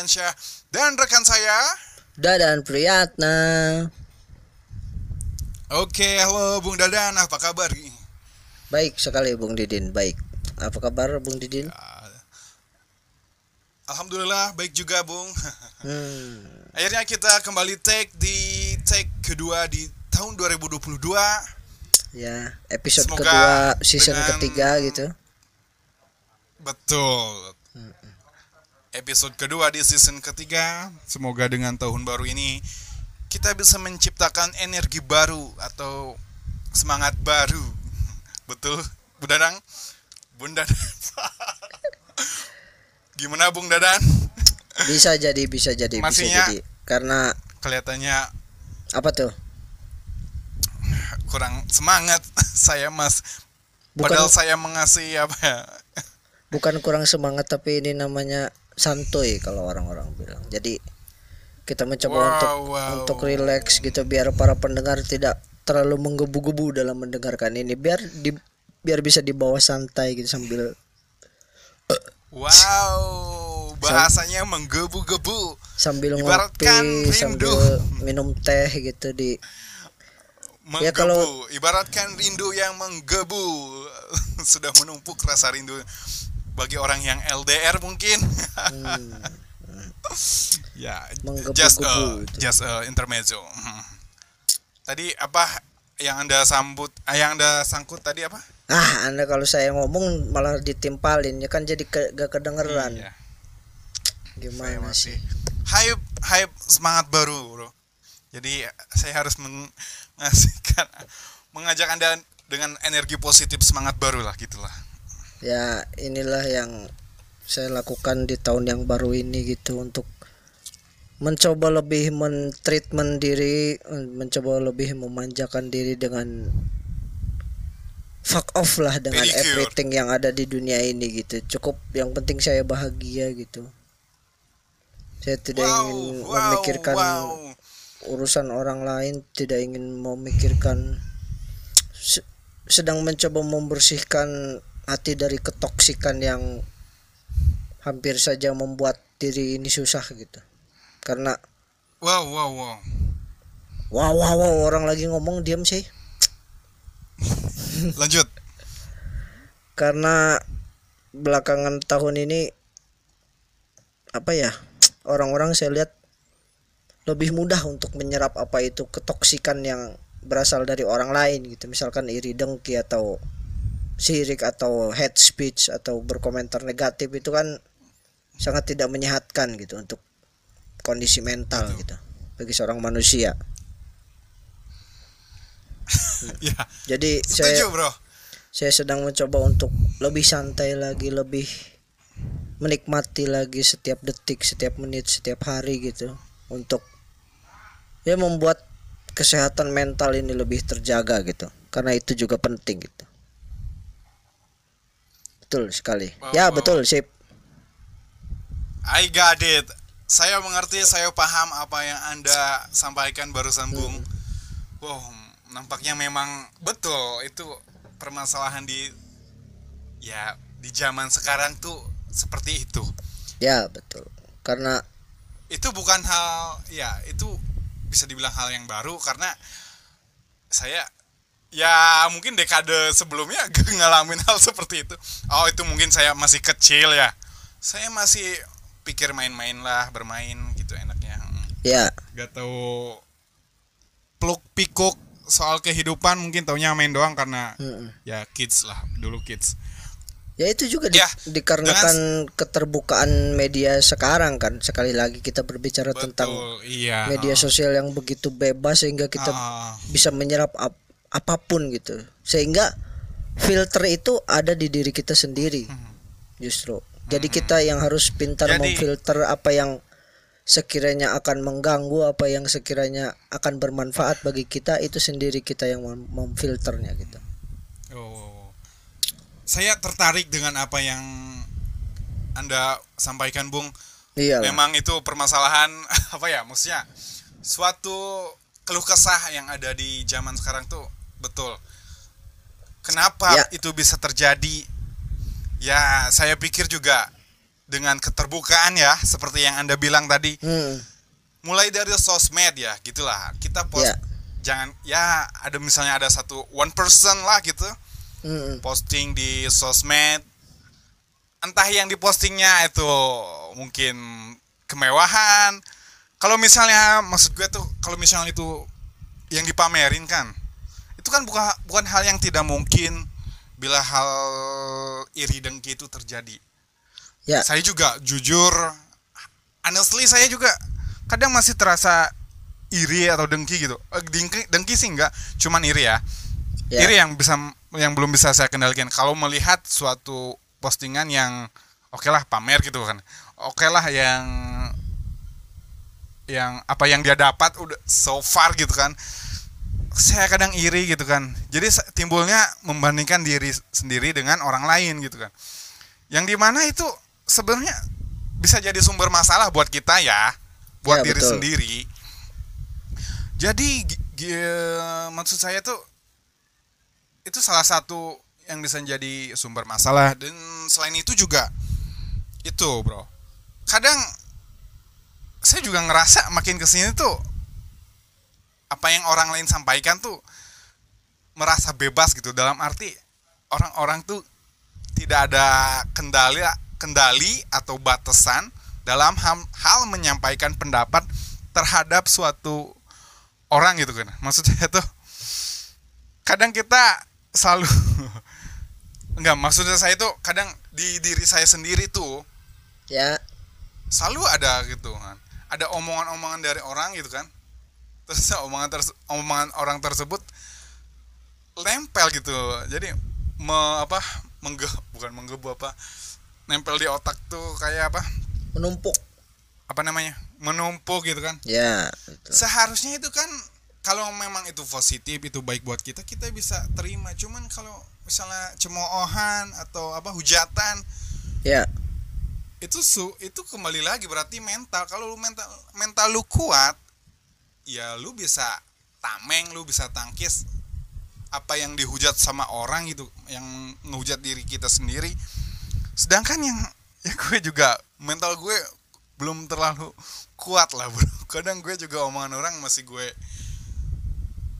Ardiansyah dan rekan saya. Dadan Priyatna. Oke, halo Bung Dadan, apa kabar? Baik sekali Bung Didin, baik. Apa kabar Bung Didin? Alhamdulillah baik juga Bung. Hmm, Akhirnya kita kembali take di take kedua di tahun 2022. ya, episode Semoga kedua season dengan- ketiga gitu. Betul. Episode kedua di season ketiga. Semoga dengan tahun baru ini kita bisa menciptakan energi baru atau semangat baru. Betul, Bu Dadang? Bun Dadan. Gimana Bung Dadan? Bisa jadi, bisa jadi, bisa jadi. Karena Kelihatannya apa tuh? kurang semangat saya Mas. Bukan Padahal saya mengasih apa ya? bukan kurang semangat tapi ini namanya santuy kalau orang-orang bilang. Jadi kita mencoba Wow, untuk wow. untuk relax gitu biar para pendengar tidak terlalu menggebu-gebu dalam mendengarkan ini biar di biar bisa dibawa santai gitu sambil Wow, bahasanya menggebu-gebu. sambil Ibaratkan ngopi rindu. sambil minum teh gitu di Menggebu, Ya, kalau- ibaratkan rindu yang menggebu sudah menumpuk rasa rindu bagi orang yang LDR mungkin. hmm, ya, Menggebu-gebu just a, itu. just a intermezzo. Hmm. Tadi apa yang anda sambut? ah, yang anda sangkut tadi apa? ah anda kalau saya ngomong malah ditimpalin ya kan jadi ke, gak kedengeran Iya, saya gimana masih sih hype hype semangat baru, bro. Jadi saya harus mengasihkan mengajak anda dengan energi positif semangat baru lah gitulah. Ya inilah yang saya lakukan di tahun yang baru ini gitu untuk mencoba lebih mentreatment diri mencoba lebih memanjakan diri dengan fuck off lah dengan Pedicure. everything yang ada di dunia ini gitu cukup yang penting saya bahagia gitu saya tidak ingin memikirkan wow. urusan orang lain tidak ingin memikirkan se- sedang mencoba membersihkan hati dari ketoksikan yang hampir saja membuat diri ini susah gitu karena Wow, wow, wow. wow wow, wow orang lagi ngomong diam sih Lanjut. karena belakangan tahun ini apa ya orang-orang saya lihat lebih mudah untuk menyerap apa itu ketoksikan yang berasal dari orang lain gitu misalkan iri dengki atau sirik atau hate speech atau berkomentar negatif itu kan sangat tidak menyehatkan gitu untuk kondisi mental gitu bagi seorang manusia. Ya, jadi saya setuju, Bro. saya sedang mencoba untuk lebih santai lagi lebih menikmati lagi setiap detik setiap menit setiap hari gitu untuk ya membuat kesehatan mental ini lebih terjaga gitu. Karena itu juga penting gitu betul sekali Wow, ya wow. betul sip I got it. Saya mengerti, saya paham apa yang Anda sampaikan barusan, Bung. Wow, nampaknya memang betul itu permasalahan di ya di zaman sekarang tuh seperti itu. ya betul karena Itu bukan hal ya, itu bisa dibilang hal yang baru karena saya ya mungkin dekade sebelumnya ngalamin hal seperti itu. Oh, itu mungkin saya masih kecil ya. Saya masih pikir main-main lah, bermain gitu enaknya. ya Gak tahu peluk pikuk soal kehidupan mungkin taunya main doang karena mm-mm. ya kids lah, dulu kids. ya itu juga di- Ya, dikarenakan keterbukaan media sekarang kan sekali lagi kita berbicara tentang Betul, iya. media sosial yang begitu bebas sehingga kita Ah, bisa menyerap ap- apa pun gitu sehingga filter itu ada di diri kita sendiri justru jadi kita yang harus pintar Hmm. Jadi- memfilter apa yang sekiranya akan mengganggu apa yang sekiranya akan bermanfaat bagi kita itu sendiri kita yang mem- memfilternya gitu Oh. Saya tertarik dengan apa yang Anda sampaikan, Bung. iya Memang itu permasalahan apa ya? Maksudnya suatu keluh kesah yang ada di zaman sekarang tuh betul. Kenapa Ya. itu bisa terjadi? Ya, saya pikir juga dengan keterbukaan ya seperti yang anda bilang tadi Hmm. mulai dari sosmed ya gitulah kita post Ya. jangan ya ada misalnya ada satu one person lah gitu Hmm. posting di sosmed entah yang dipostingnya itu mungkin kemewahan kalau misalnya maksud gue tuh kalau misalnya itu yang dipamerin kan itu kan bukan bukan hal yang tidak mungkin bila hal iri dengki itu terjadi. Ya. saya juga jujur honestly saya juga kadang masih terasa iri atau dengki gitu. Eh, dengki dengki sih enggak cuman iri ya. Ya. iri yang bisa yang belum bisa saya kendalikan. Kalau melihat suatu postingan yang oke lah pamer gitu kan. Oke lah yang yang apa yang dia dapat udah so far gitu kan saya kadang iri gitu kan. Jadi timbulnya membandingkan diri sendiri dengan orang lain gitu kan. Yang di mana itu sebenarnya bisa jadi sumber masalah buat kita ya buat Ya, diri betul. sendiri. Jadi maksud saya tuh itu salah satu yang bisa jadi sumber masalah. Dan selain itu juga itu bro. Kadang saya juga ngerasa makin ke sini tuh apa yang orang lain sampaikan tuh merasa bebas gitu. Dalam arti orang-orang tuh tidak ada kendali kendali atau batasan dalam hal, hal menyampaikan pendapat terhadap suatu orang gitu kan. Maksudnya tuh kadang kita selalu enggak maksudnya saya tuh kadang di diri saya sendiri tuh Ya. selalu ada gitu kan. Ada omongan-omongan dari orang gitu kan terus omongan terse- omongan orang tersebut nempel gitu jadi me, apa mengge bukan menggebu apa nempel di otak tuh kayak apa Menumpuk. apa namanya menumpuk gitu kan Ya. betul. seharusnya itu kan kalau memang itu positif itu baik buat kita kita bisa terima cuman kalau misalnya cemoohan atau apa hujatan Ya. itu su itu kembali lagi berarti mental kalau lu mental mental lu kuat ya lu bisa tameng lu bisa tangkis apa yang dihujat sama orang gitu yang ngehujat diri kita sendiri. Sedangkan yang ya gue juga mental gue belum terlalu kuat lah bro. Kadang gue juga omongan orang masih gue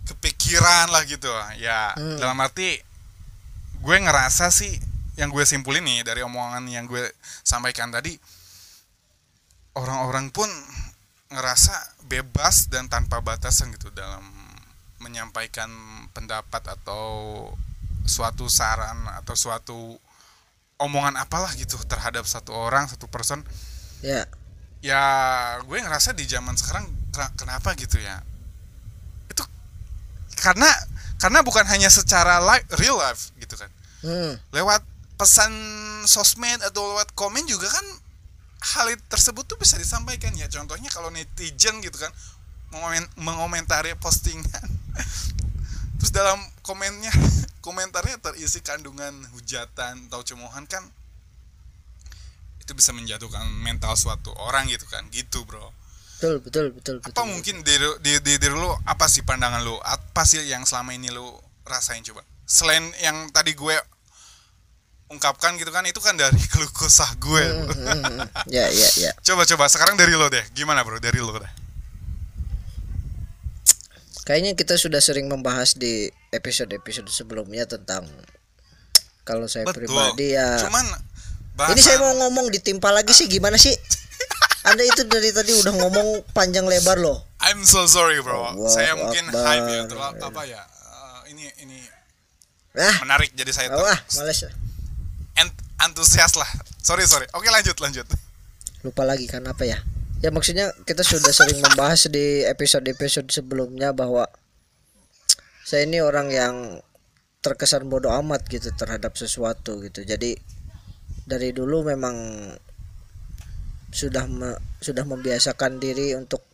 kepikiran lah gitu. Ya Hmm. dalam arti gue ngerasa sih yang gue simpulin nih dari omongan yang gue sampaikan tadi orang-orang pun ngerasa bebas dan tanpa batasan gitu dalam menyampaikan pendapat atau suatu saran atau suatu omongan apalah gitu terhadap satu orang satu person Ya. ya gue ngerasa di zaman sekarang kena- kenapa gitu ya itu karena karena bukan hanya secara li- real life gitu kan Hmm. lewat pesan sosmed atau lewat komen juga kan hal itu- tersebut tuh bisa disampaikan ya. Contohnya kalau netizen gitu kan mengomen- mengomentari postingan. Terus dalam komennya komentarnya terisi kandungan hujatan atau cemoohan kan itu bisa menjatuhkan mental suatu orang gitu kan. Gitu bro. Betul, betul, betul, betul. apa mungkin di, di, di diri lu apa sih pandangan lu? Apa sih yang selama ini lu rasain coba? Selain yang tadi gue ungkapkan gitu kan itu kan dari keluh kesah gue Hmm, hmm, hmm. Ya, ya, ya. coba coba sekarang dari lo deh gimana bro dari lo deh Kayaknya kita sudah sering membahas di episode-episode sebelumnya tentang kalau saya pribadi ya. cuman Ini saya bahasan- mau ngomong ditimpa lagi sih gimana sih? Anda itu dari tadi udah ngomong panjang lebar loh. I'm so sorry bro Allahu saya mungkin Akbar. hype ya terlalu apa ya eh, ini ini Ah, menarik jadi saya oh, ah, males. Ent- antusias lah sorry sorry oke lanjut lanjut Lupa lagi kan apa ya? Ya maksudnya kita sudah sering membahas di episode-episode sebelumnya bahwa saya ini orang yang terkesan bodoh amat gitu terhadap sesuatu gitu. Jadi dari dulu memang sudah me- sudah membiasakan diri untuk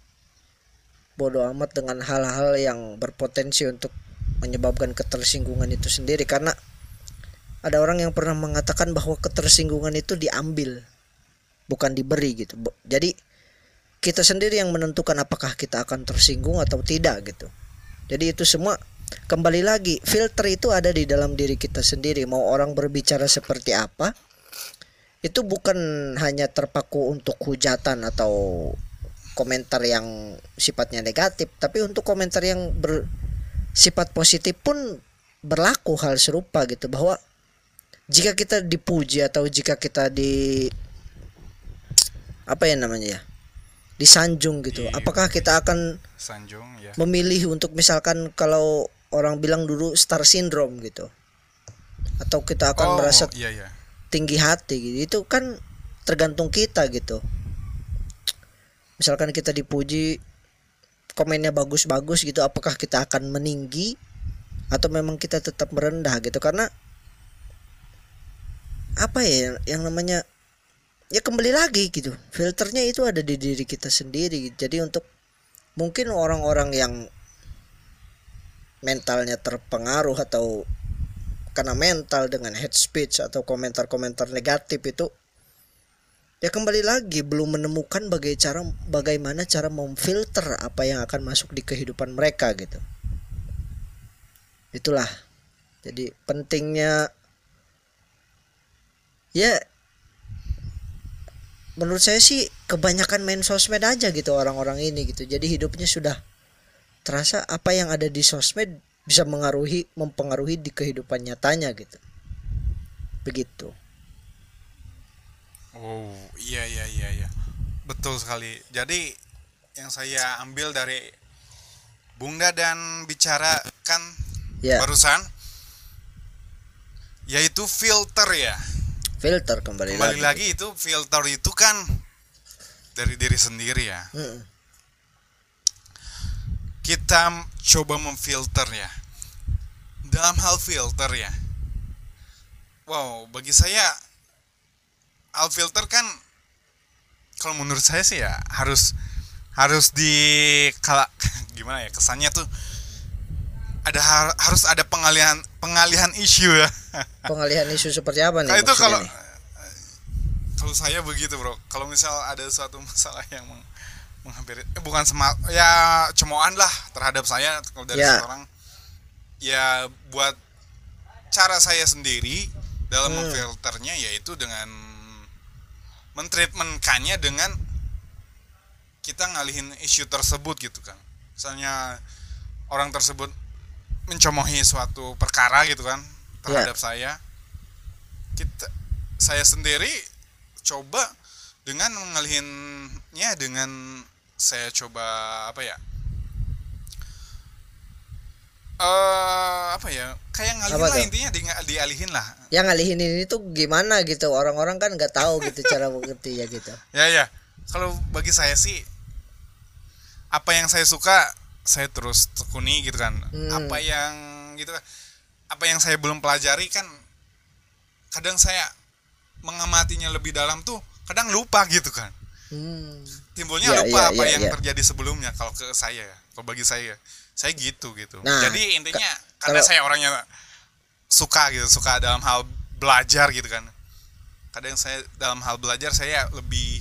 bodoh amat dengan hal-hal yang berpotensi untuk menyebabkan ketersinggungan itu sendiri karena ada orang yang pernah mengatakan bahwa ketersinggungan itu diambil bukan diberi gitu. Jadi kita sendiri yang menentukan apakah kita akan tersinggung atau tidak gitu. Jadi itu semua kembali lagi filter itu ada di dalam diri kita sendiri. Mau orang berbicara seperti apa, itu bukan hanya terpaku untuk hujatan atau komentar yang sifatnya negatif tapi untuk komentar yang bersifat positif pun berlaku hal serupa gitu bahwa jika kita dipuji atau jika kita di apa ya namanya ya disanjung gitu Iya. apakah kita akan Sanjung ya. memilih untuk misalkan kalau orang bilang dulu star syndrome gitu atau kita akan Oh, merasa iya iya. tinggi hati gitu itu kan tergantung kita gitu misalkan kita dipuji komennya bagus-bagus gitu apakah kita akan meninggi atau memang kita tetap merendah gitu karena apa ya yang namanya ya kembali lagi gitu. Filternya itu ada di diri kita sendiri. Jadi untuk mungkin orang-orang yang mentalnya terpengaruh atau karena mental dengan hate speech atau komentar-komentar negatif itu ya kembali lagi belum menemukan bagai cara bagaimana cara memfilter apa yang akan masuk di kehidupan mereka gitu. Itulah. Jadi pentingnya ya menurut saya sih kebanyakan main sosmed aja gitu orang-orang ini gitu. Jadi hidupnya sudah terasa apa yang ada di sosmed bisa mengaruhi mempengaruhi di kehidupan nyatanya gitu. Begitu. Oh iya iya iya iya. Betul sekali. Jadi yang saya ambil dari Bunda dan bicarakan ya. barusan yaitu filter ya. Filter kembali, Kembali lagi, lagi itu filter itu kan dari diri sendiri ya. Mm-mm. Kita coba memfilter ya. Dalam hal filter ya. Wow, bagi saya hal filter kan kalau menurut saya sih ya harus harus di kala gimana ya kesannya tuh ada har- harus ada pengalihan pengalihan isu ya. pengalihan isu seperti apa nih Nah, itu kalau nih? kalau saya begitu bro kalau misal ada suatu masalah yang meng- menghampiri eh, bukan sema ya cemoan lah terhadap saya kalau dari Ya. seorang ya buat cara saya sendiri dalam Hmm. memfilternya yaitu dengan mentreatmentkannya dengan kita ngalihin isu tersebut gitu kan misalnya orang tersebut mencemohi suatu perkara gitu kan terhadap saya. Kita saya sendiri coba dengan mengalihinnya dengan saya coba apa ya eh apa ya kayak ngalihin Apa lah tuh? intinya di, dialihin lah. Yang ngalihin ini tuh gimana gitu orang-orang kan nggak tahu gitu cara mengerti ya gitu. Ya ya. Kalau bagi saya sih apa yang saya suka saya terus tekuni gitu kan Hmm. apa yang gitu kan apa yang saya belum pelajari kan kadang saya mengamatinya lebih dalam tuh kadang lupa gitu kan hmm. timbulnya Iya, lupa iya, apa iya, yang iya. terjadi sebelumnya kalau ke saya ya kalau bagi saya saya gitu gitu Nah, jadi intinya karena kalau- saya orangnya suka gitu suka dalam hal belajar gitu kan kadang saya dalam hal belajar saya lebih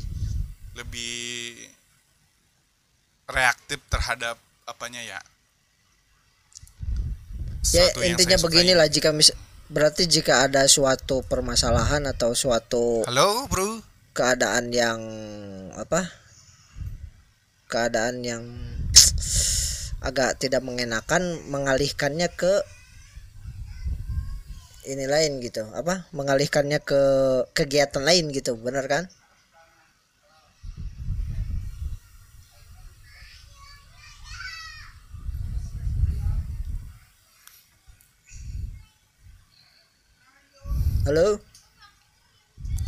lebih reaktif terhadap apanya ya? Ya intinya beginilah jika mis berarti jika ada suatu permasalahan atau suatu halo bro. keadaan yang apa? Keadaan yang agak tidak mengenakan mengalihkannya ke ini lain gitu apa? Mengalihkannya ke kegiatan lain gitu benar kan halo?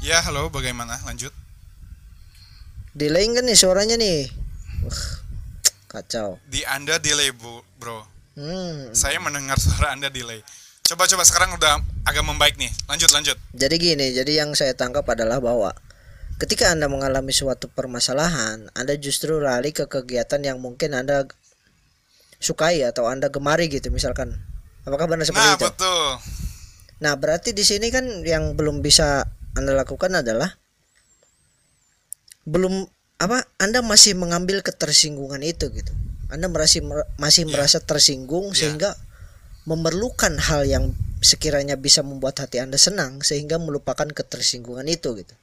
Ya halo bagaimana? Lanjut. Delay kan nih suaranya nih? Wah, kacau. Di anda delay bu- bro. Hmm. saya mendengar suara anda delay. Coba coba sekarang udah agak membaik nih. Lanjut lanjut. Jadi gini, jadi yang saya tangkap adalah bahwa ketika Anda mengalami suatu permasalahan, Anda justru lari ke kegiatan yang mungkin Anda sukai atau Anda gemari gitu misalkan. Apakah benar seperti nah itu? betul Nah, berarti di sini kan yang belum bisa Anda lakukan adalah belum apa Anda masih mengambil ketersinggungan itu gitu. Anda merasa masih Ya. merasa tersinggung Ya. sehingga memerlukan hal yang sekiranya bisa membuat hati Anda senang sehingga melupakan ketersinggungan itu gitu.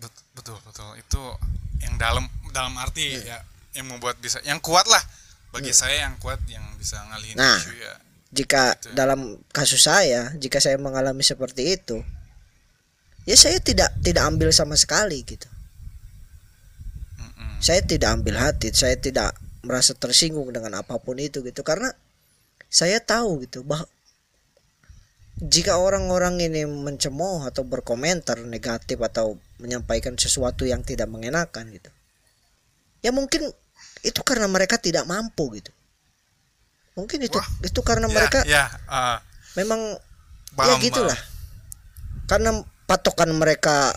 Bet- betul betul itu yang dalam dalam arti ya yang membuat bisa yang kuat lah bagi saya yang kuat yang bisa ngalihin Nah. isu ya jika dalam kasus saya jika saya mengalami seperti itu ya saya tidak tidak ambil sama sekali gitu. Saya tidak ambil hati saya tidak merasa tersinggung dengan apa pun itu gitu. Karena saya tahu gitu bahwa jika orang-orang ini mencemooh atau berkomentar negatif atau menyampaikan sesuatu yang tidak mengenakan gitu ya mungkin itu karena mereka tidak mampu gitu mungkin itu Wah. itu karena Ya, mereka ya ah, memang paham, ya gitulah karena patokan mereka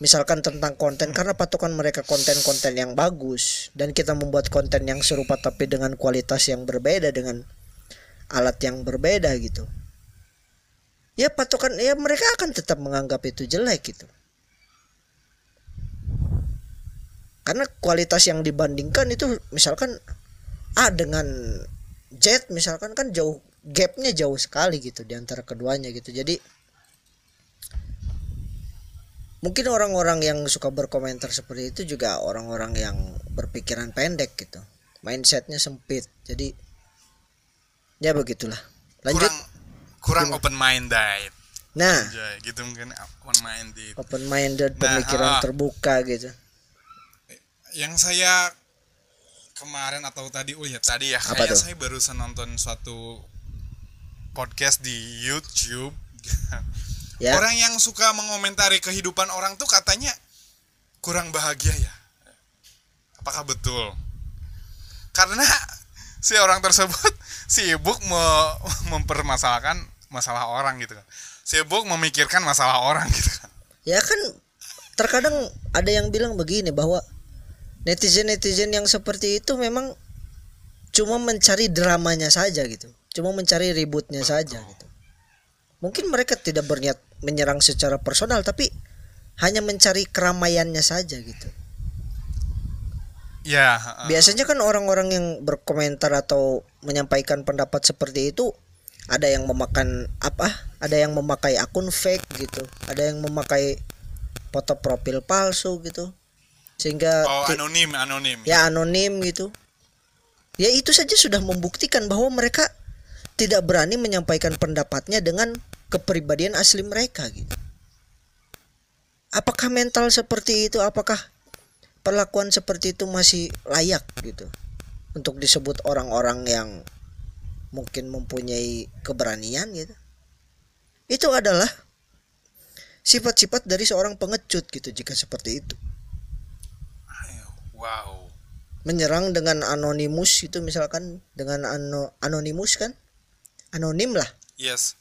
misalkan tentang konten karena patokan mereka konten-konten yang bagus dan kita membuat konten yang serupa tapi dengan kualitas yang berbeda dengan alat yang berbeda gitu. Ya patokan ya mereka akan tetap menganggap itu jelek gitu. Karena kualitas yang dibandingkan itu misalkan A dengan Z misalkan kan jauh gapnya jauh sekali gitu di antara keduanya gitu. Jadi mungkin orang-orang yang suka berkomentar seperti itu juga orang-orang yang berpikiran pendek gitu. Mindsetnya sempit. Jadi ya begitulah. Lanjut. Kurang kurang open minded nah. Gitu mungkin open minded open minded Nah, pemikiran ah. terbuka gitu. Yang saya kemarin atau tadi oh ya tadi ya. Apa kayaknya tuh? saya barusan nonton suatu podcast di YouTube. Ya. Orang yang suka mengomentari kehidupan orang tuh katanya kurang bahagia ya. Apakah betul? Karena si orang tersebut sibuk me- mempermasalahkan masalah orang gitu kan. Sibuk memikirkan masalah orang gitu kan. Ya kan terkadang ada yang bilang begini bahwa netizen-netizen yang seperti itu memang cuma mencari dramanya saja gitu. Cuma mencari ributnya saja gitu. Mungkin mereka tidak berniat menyerang secara personal tapi hanya mencari keramaiannya saja gitu. Ya uh, biasanya kan orang-orang yang berkomentar atau menyampaikan pendapat seperti itu ada yang memakan apa? Ada yang memakai akun fake gitu. Ada yang memakai foto profil palsu gitu sehingga oh anonim anonim. Ya anonim gitu. Ya itu saja sudah membuktikan bahwa mereka tidak berani menyampaikan pendapatnya dengan kepribadian asli mereka gitu. Apakah mental seperti itu? Apakah perlakuan seperti itu masih layak gitu? Untuk disebut orang-orang yang mungkin mempunyai keberanian gitu. Itu adalah sifat-sifat dari seorang pengecut gitu jika seperti itu wow. Menyerang dengan anonimus itu misalkan dengan ano, anonimus kan? Anonim lah. Yes.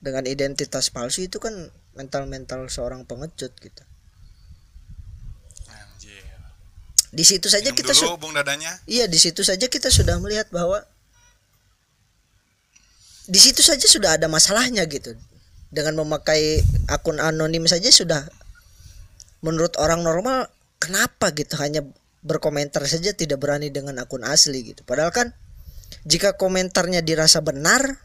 Dengan identitas palsu itu kan mental-mental seorang pengecut gitu. Anjir. Di situ saja Minum kita dulu bung dadanya. Iya di situ saja kita sudah melihat bahwa di situ saja sudah ada masalahnya gitu. Dengan memakai akun anonim saja sudah menurut orang normal kenapa gitu? Hanya berkomentar saja tidak berani dengan akun asli gitu. Padahal kan jika komentarnya dirasa benar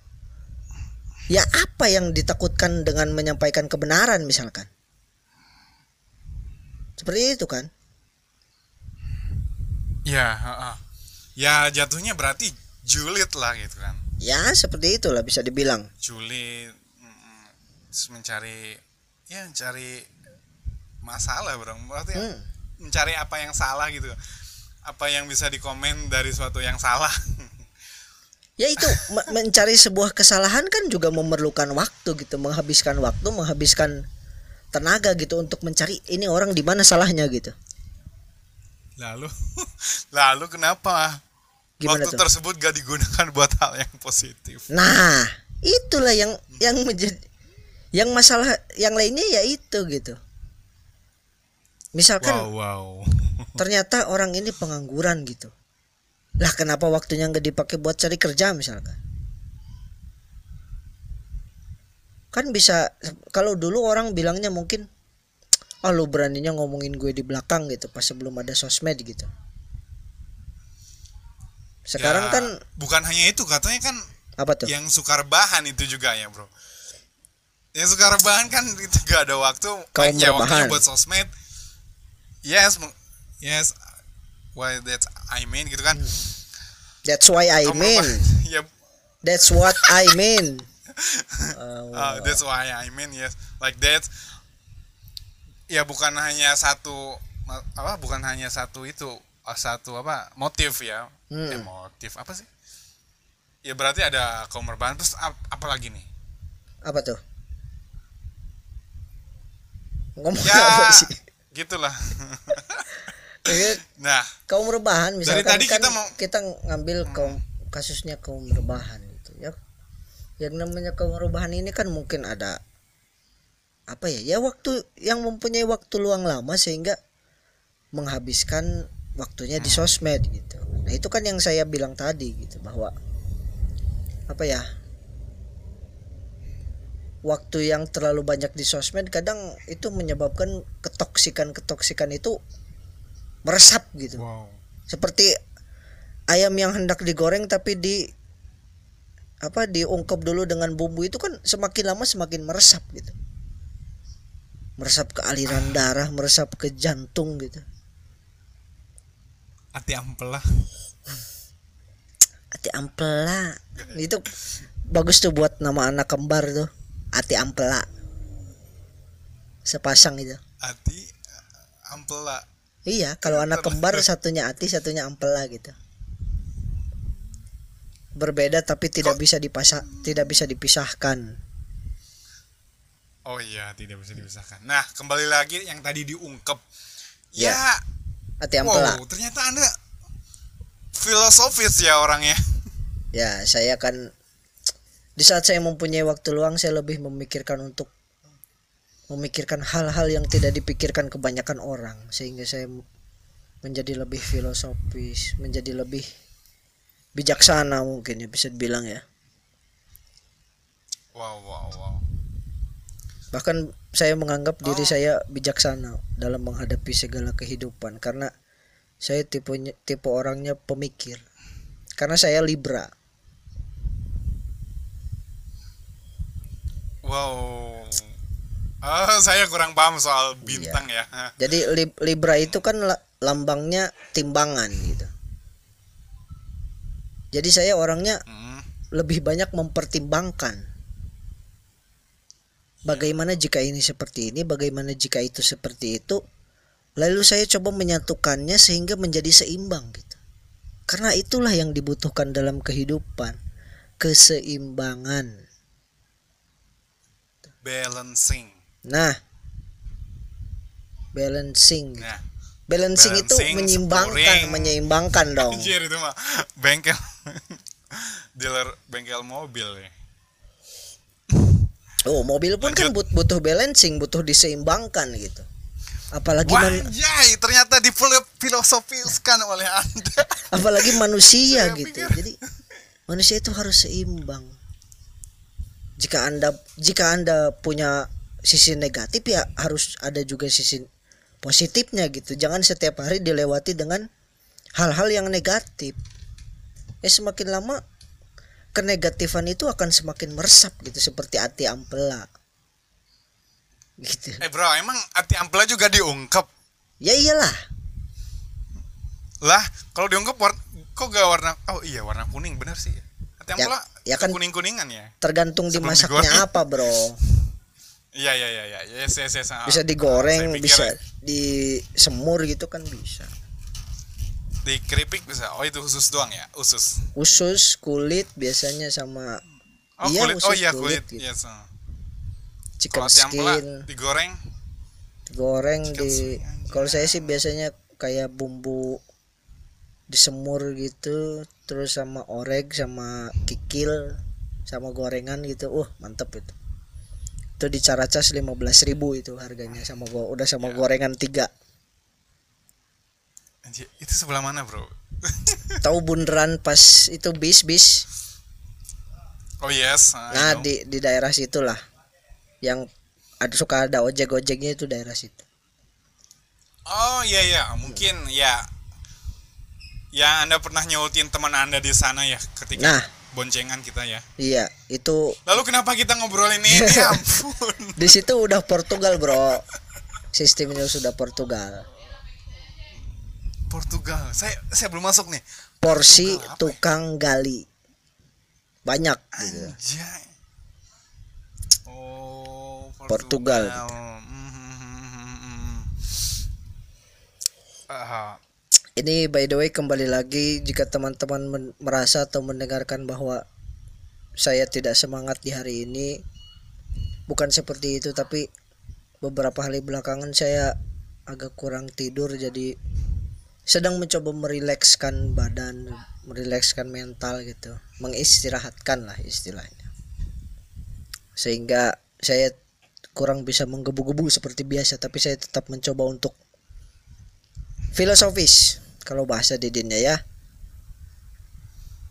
ya apa yang ditakutkan dengan menyampaikan kebenaran misalkan? Seperti itu kan? Ya heeh. ya jatuhnya berarti julid lah gitu kan. Ya seperti itulah bisa dibilang. Julid mm, mencari ya mencari masalah berarti ya, Hmm. Mencari apa yang salah gitu. Apa yang bisa dikomen dari suatu yang salah. Ya itu me- mencari sebuah kesalahan kan juga memerlukan waktu gitu menghabiskan waktu menghabiskan tenaga gitu untuk mencari ini orang di mana salahnya gitu. Lalu lalu kenapa Gimana waktu tuh? tersebut gak digunakan buat hal yang positif? Nah itulah yang yang menjadi yang masalah yang lainnya ya itu gitu misalkan wow wow. ternyata orang ini pengangguran gitu. Lah kenapa waktunya nggak dipakai buat cari kerja misalkan? Kan bisa kalau dulu orang bilangnya mungkin ah lu beraninya ngomongin gue di belakang gitu pas sebelum ada sosmed gitu. Sekarang Ya, kan bukan hanya itu katanya kan apa tuh? yang sukar bahan itu juga ya bro. Yang suka rebahan kan itu gak ada waktu Kaum ya waktunya rebahan. buat sosmed yes yes why that's I mean gitu kan That's why I Kaum mean. ya That's what I mean. Uh, uh, that's why I mean yes like that ya bukan hanya satu apa bukan hanya satu itu uh, satu apa motif ya Hmm. Eh, motif apa sih ya berarti ada rebahan terus ap- apa lagi nih apa tuh? Ngomong ya apa sih? Gitulah. Ya, nah. Kaum rebahan misalkan tadi kan kita mau- kita ngambil kaum kasusnya kaum rebahan gitu ya. Yang namanya kaum rebahan ini kan mungkin ada apa ya ya waktu yang mempunyai waktu luang lama sehingga menghabiskan waktunya di sosmed gitu. Nah itu kan yang saya bilang tadi gitu bahwa apa ya waktu yang terlalu banyak di sosmed kadang itu menyebabkan ketoksikan ketoksikan itu meresap gitu. Wow. Seperti ayam yang hendak digoreng tapi di apa diungkep dulu dengan bumbu itu kan semakin lama semakin meresap gitu. Meresap ke aliran darah meresap ke jantung gitu. Hati ampela. Hati ampela. Itu bagus tuh buat nama anak kembar tuh hati ampela. Sepasang itu. Hati ampela. Iya kalau anak kembar satunya hati satunya ampela gitu. Berbeda tapi tidak bisa dipasa tidak bisa dipisahkan. Oh iya tidak bisa dipisahkan. Nah kembali lagi yang tadi diungkep. Ya, ya. Hati ampela. Wow ternyata anda filosofis ya orangnya. Ya saya kan di saat saya mempunyai waktu luang saya lebih memikirkan untuk memikirkan hal-hal yang tidak dipikirkan kebanyakan orang sehingga saya menjadi lebih filosofis menjadi lebih bijaksana mungkin ya bisa dibilang ya. Wow wow wow. Bahkan saya menganggap diri Oh. saya bijaksana dalam menghadapi segala kehidupan karena saya tipe tipe orangnya pemikir. Karena saya libra wow Ah, saya kurang paham soal bintang ya Jadi lib- Libra itu kan la- lambangnya timbangan gitu. Jadi saya orangnya Hmm, lebih banyak mempertimbangkan. Bagaimana jika ini seperti ini, bagaimana jika itu seperti itu. Lalu saya coba menyatukannya sehingga menjadi seimbang gitu. Karena itulah yang dibutuhkan dalam kehidupan, keseimbangan. Balancing Nah, balancing. nah Balancing, itu Balancing, menyeimbangkan, spuring. menyeimbangkan dong. anjir itu mah bengkel dealer bengkel mobil ya Oh, mobil pun kan but- butuh balancing, butuh diseimbangkan gitu. Apalagi man- Wajay, ternyata difilosofiskan oleh Anda. apalagi manusia gitu. pikir- Jadi manusia itu harus seimbang. Jika Anda jika Anda punya sisi negatif ya harus ada juga sisi positifnya gitu. Jangan setiap hari dilewati dengan hal-hal yang negatif. Ya semakin lama kenegatifan itu akan semakin meresap gitu seperti hati ampela. Gitu. Eh bro, emang hati ampela juga diungkep? Ya iyalah. Lah, kalau diungkep war kok gak warna Oh iya, warna kuning bener sih. Hati Ya- ya kan- kuning-kuningan ya. Tergantung Sebelum dimasaknya digoreng. apa, Bro. Iya iya iya iya. Yes, yes, yes. Ah, Bisa ah, digoreng, pikir bisa disemur gitu kan bisa. di keripik bisa. Oh, itu khusus doang ya, usus. Usus, kulit biasanya sama Oh, Iya, kulit. Oh iya, kulit kulit. gitu. Yes. ah. chicken Kalau skin, digoreng goreng chicken di kalau saya sih biasanya kayak bumbu disemur gitu, terus sama oreg sama kikil sama gorengan gitu. Uh, mantep itu. Itu di Caracas 15.000 itu harganya sama gua udah sama Ya. gorengan tiga. Anjir, itu sebelah mana, Bro? Tahu bundaran pas itu bis bis Oh yes. I Nah know. di di daerah situlah yang ada suka ada ojek ojeknya itu daerah situ. Oh iya iya, mungkin ya. Ya Anda pernah nyautin teman Anda di sana ya ketika Nah boncengan kita ya. iya itu Lalu kenapa kita ngobrolin ini? Ya ampun. di situ udah Portugal bro sistemnya sudah Portugal Portugal. Saya saya belum masuk nih. porsi Portugal ya? tukang gali banyak gitu. Anjay. Oh, Portugal. Mhm. Ah, ini by the way kembali lagi jika teman-teman merasa atau mendengarkan bahwa saya tidak semangat di hari ini bukan seperti itu tapi beberapa hari belakangan saya agak kurang tidur jadi sedang mencoba merilekskan badan merilekskan mental gitu. Mengistirahatkan lah istilahnya. Sehingga saya kurang bisa menggebu-gebu seperti biasa tapi saya tetap mencoba untuk filosofis kalau bahasa didinnya ya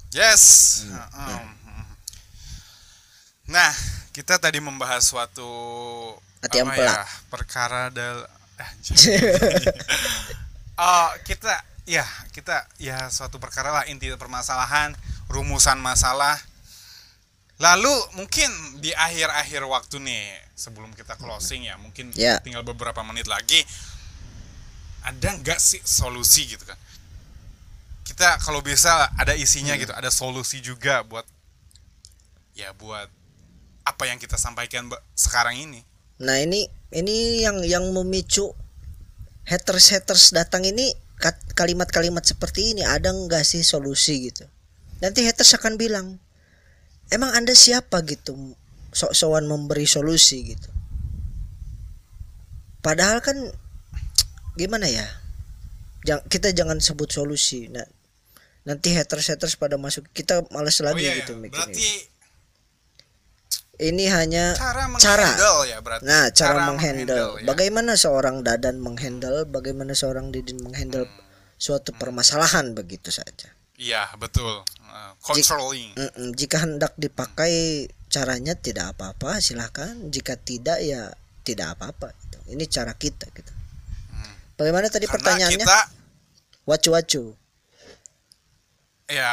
Yes. Hmm. Um, Nah, kita tadi membahas suatu Hati apa ya, perkara dal Anjay. Oh, kita ya, kita ya suatu perkara lah inti permasalahan, rumusan masalah. Lalu mungkin di akhir-akhir waktu nih sebelum kita closing ya, mungkin Ya. tinggal beberapa menit lagi ada nggak sih solusi gitu kan? Kita kalau bisa ada isinya Hmm. gitu, ada solusi juga buat ya buat apa yang kita sampaikan sekarang ini. Nah ini ini yang yang memicu haters haters datang ini kalimat-kalimat seperti ini ada nggak sih solusi gitu? Nanti haters akan bilang emang anda siapa gitu sok-sokan memberi solusi gitu. Padahal kan gimana ya? Jang- kita jangan sebut solusi. Nah, nanti haters haters pada masuk kita males lagi oh iya, gitu iya. mikirnya. berarti Ini hanya cara cara. menghandle ya berarti. Nah, cara, menghandle. ya. Bagaimana seorang Dadan menghandle, bagaimana seorang Didin menghandle Hmm. suatu permasalahan begitu saja. Iya, betul. Uh, controlling. Mm-mm, Jika hendak dipakai caranya tidak apa-apa, silahkan. Jika tidak ya tidak apa-apa. gitu. Ini cara kita gitu. Bagaimana tadi Karena pertanyaannya? kita Wacu-wacu. ya,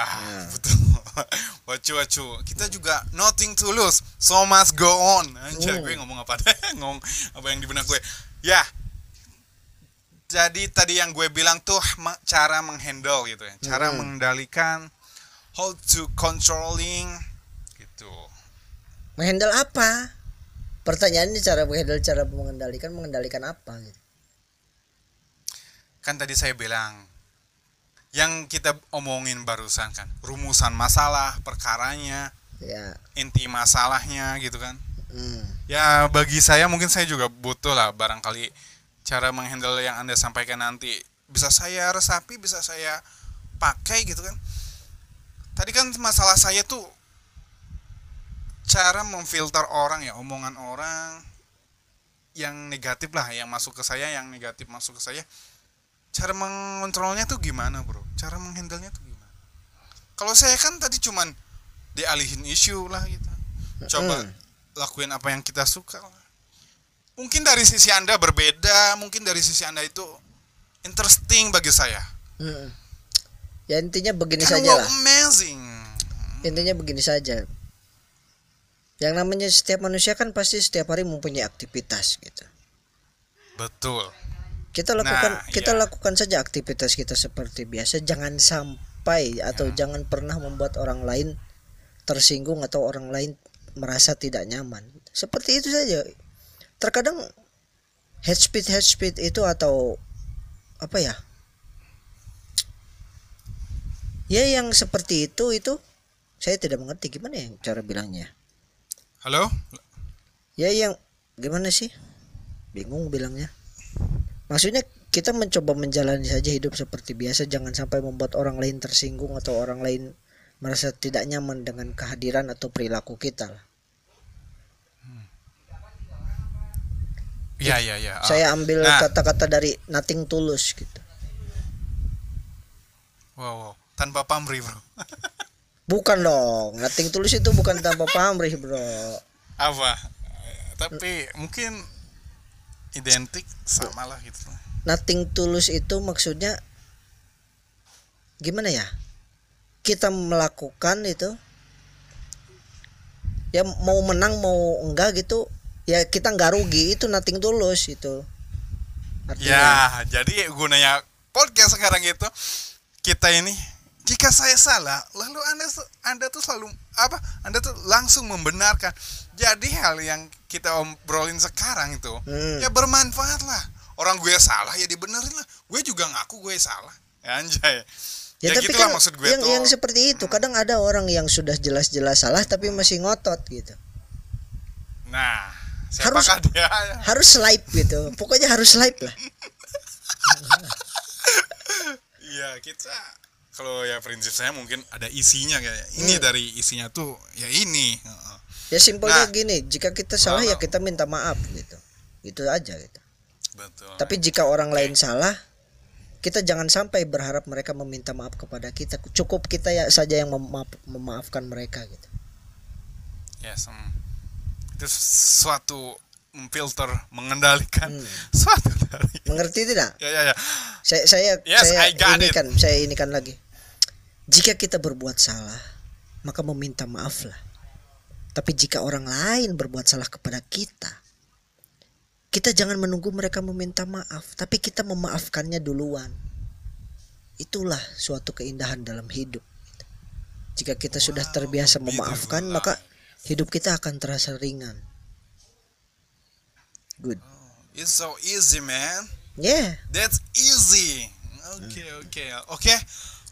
betul. Wacu-wacu. Kita juga nothing to lose. So must go on. Anjay, Hmm. gue ngomong apa deh? ngomong apa yang di benak gue. Ya. Jadi tadi yang gue bilang tuh cara menghandle gitu ya. Cara Hmm. mengendalikan how to controlling gitu. Menghandle apa? Pertanyaannya cara menghandle, cara mengendalikan, mengendalikan apa gitu. Kan tadi saya bilang yang kita omongin barusan kan rumusan masalah perkaranya Ya. inti masalahnya gitu kan Hmm. ya bagi saya mungkin saya juga butuh lah barangkali cara menghandle yang anda sampaikan nanti bisa saya resapi bisa saya pakai gitu kan tadi kan masalah saya tuh cara memfilter orang ya omongan orang yang negatif lah yang masuk ke saya yang negatif masuk ke saya cara mengontrolnya tuh gimana bro cara menghandlenya tuh gimana kalau saya kan tadi cuman dialihin isu lah gitu coba Mm. lakuin apa yang kita suka lah. mungkin dari sisi anda berbeda mungkin dari sisi anda itu interesting bagi saya Mm. Ya intinya begini saja lah. amazing Intinya begini saja. Yang namanya setiap manusia kan pasti setiap hari mempunyai aktivitas gitu. betul Kita lakukan Nah, kita iya. lakukan saja aktivitas kita seperti biasa, jangan sampai atau Ya. jangan pernah membuat orang lain tersinggung atau orang lain merasa tidak nyaman. Seperti itu saja. Terkadang head speed head speed itu atau apa ya? Ya yang seperti itu itu saya tidak mengerti gimana ya cara bilangnya. halo Ya yang gimana sih? Bingung bilangnya. Maksudnya kita mencoba menjalani saja hidup seperti biasa, jangan sampai membuat orang lain tersinggung atau orang lain merasa tidak nyaman dengan kehadiran atau perilaku kita. lah. ya ya ya Ah, Saya ambil Nah. kata-kata dari Nothing Tulus gitu. wow, wow. tanpa pamrih bro Bukan dong, Nothing Tulus itu bukan tanpa pamrih, Bro. apa tapi mungkin identik sama lah gitu Nothing Tulus itu maksudnya gimana ya? Kita melakukan itu ya mau menang mau enggak gitu ya kita nggak rugi itu nothing tulus itu Ya, jadi gunanya podcast sekarang itu kita ini jika saya salah, lalu Anda Anda tuh selalu apa? Anda tuh langsung membenarkan. Jadi hal yang kita obrolin sekarang itu Hmm. ya bermanfaat lah. Orang gue salah ya dibenerin lah. Gue juga ngaku gue salah. Ya, anjay. ya, Ya, tapi gitulah kan maksud gue yang tuh. yang seperti itu kadang ada orang yang sudah jelas-jelas salah tapi masih ngotot gitu Nah, Harus- dia? harus live gitu pokoknya harus live lah Iya, kita kalau ya prinsip saya mungkin ada isinya kayak. Ini Hmm. dari isinya tuh ya ini. Ya simpelnya Nah. gini jika kita salah ya Kalau- kita minta maaf gitu. Itu aja gitu. Betul. tapi jika orang lain salah kita jangan sampai berharap mereka meminta maaf kepada kita. Cukup kita ya saja yang memaaf- memaafkan mereka gitu. Yes, mm. itu suatu filter mengendalikan. Hmm. suatu dari mengerti tidak? Ya ya ya. Saya saya Yes, saya ini kan saya ini kan lagi. Jika kita berbuat salah maka meminta maaf lah tapi jika orang lain berbuat salah kepada kita kita jangan menunggu mereka meminta maaf tapi kita memaafkannya duluan. Itulah suatu keindahan dalam hidup. Jika kita sudah terbiasa memaafkan maka hidup kita akan terasa ringan. Good. It's so easy man. Yeah. That's easy. Oke oke oke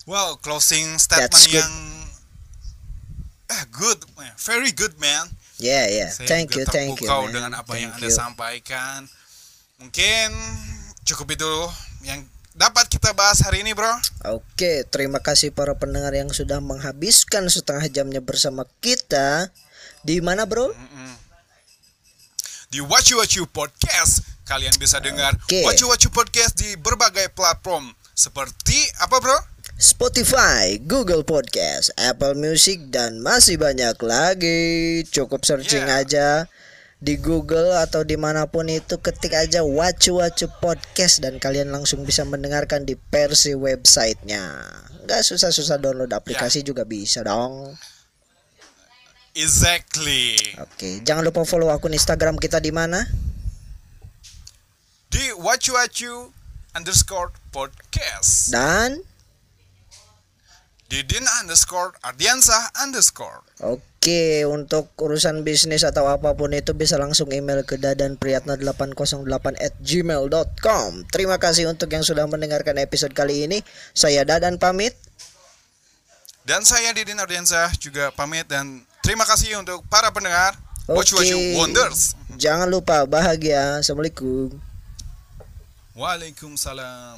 well closing statement yang eh good very good man yeah yeah Saya thank you thank you man. dengan apa yang Thank anda you. sampaikan mungkin cukup itu yang dapat kita bahas hari ini bro Oke, terima kasih para pendengar yang sudah menghabiskan setengah jamnya bersama kita. Di mana, Bro? Mm-mm. di Wacu Wacu Podcast kalian bisa dengar Oke. Wacu Wacu Podcast di berbagai platform seperti apa bro? Spotify, Google Podcast, Apple Music dan masih banyak lagi. Cukup searching Yeah. aja di Google atau di mana pun itu ketik aja Wacu Wacu Podcast dan kalian langsung bisa mendengarkan di versi websitenya. Nggak susah-susah download aplikasi juga bisa dong. Exactly Oke, jangan lupa follow akun Instagram kita di mana? di Wacu Wacu underscore podcast Dan di Din underscore Ardiansah underscore. Oke, untuk urusan bisnis atau apa pun itu bisa langsung email ke dadanpriyatna808 at gmail.com Terima kasih untuk yang sudah mendengarkan episode kali ini. Saya Dadan pamit. Dan saya Didin Ardiansah juga pamit dan terima kasih untuk para pendengar Oke. Wacu Wonders. Jangan lupa bahagia. Assalamualaikum. Waalaikumsalam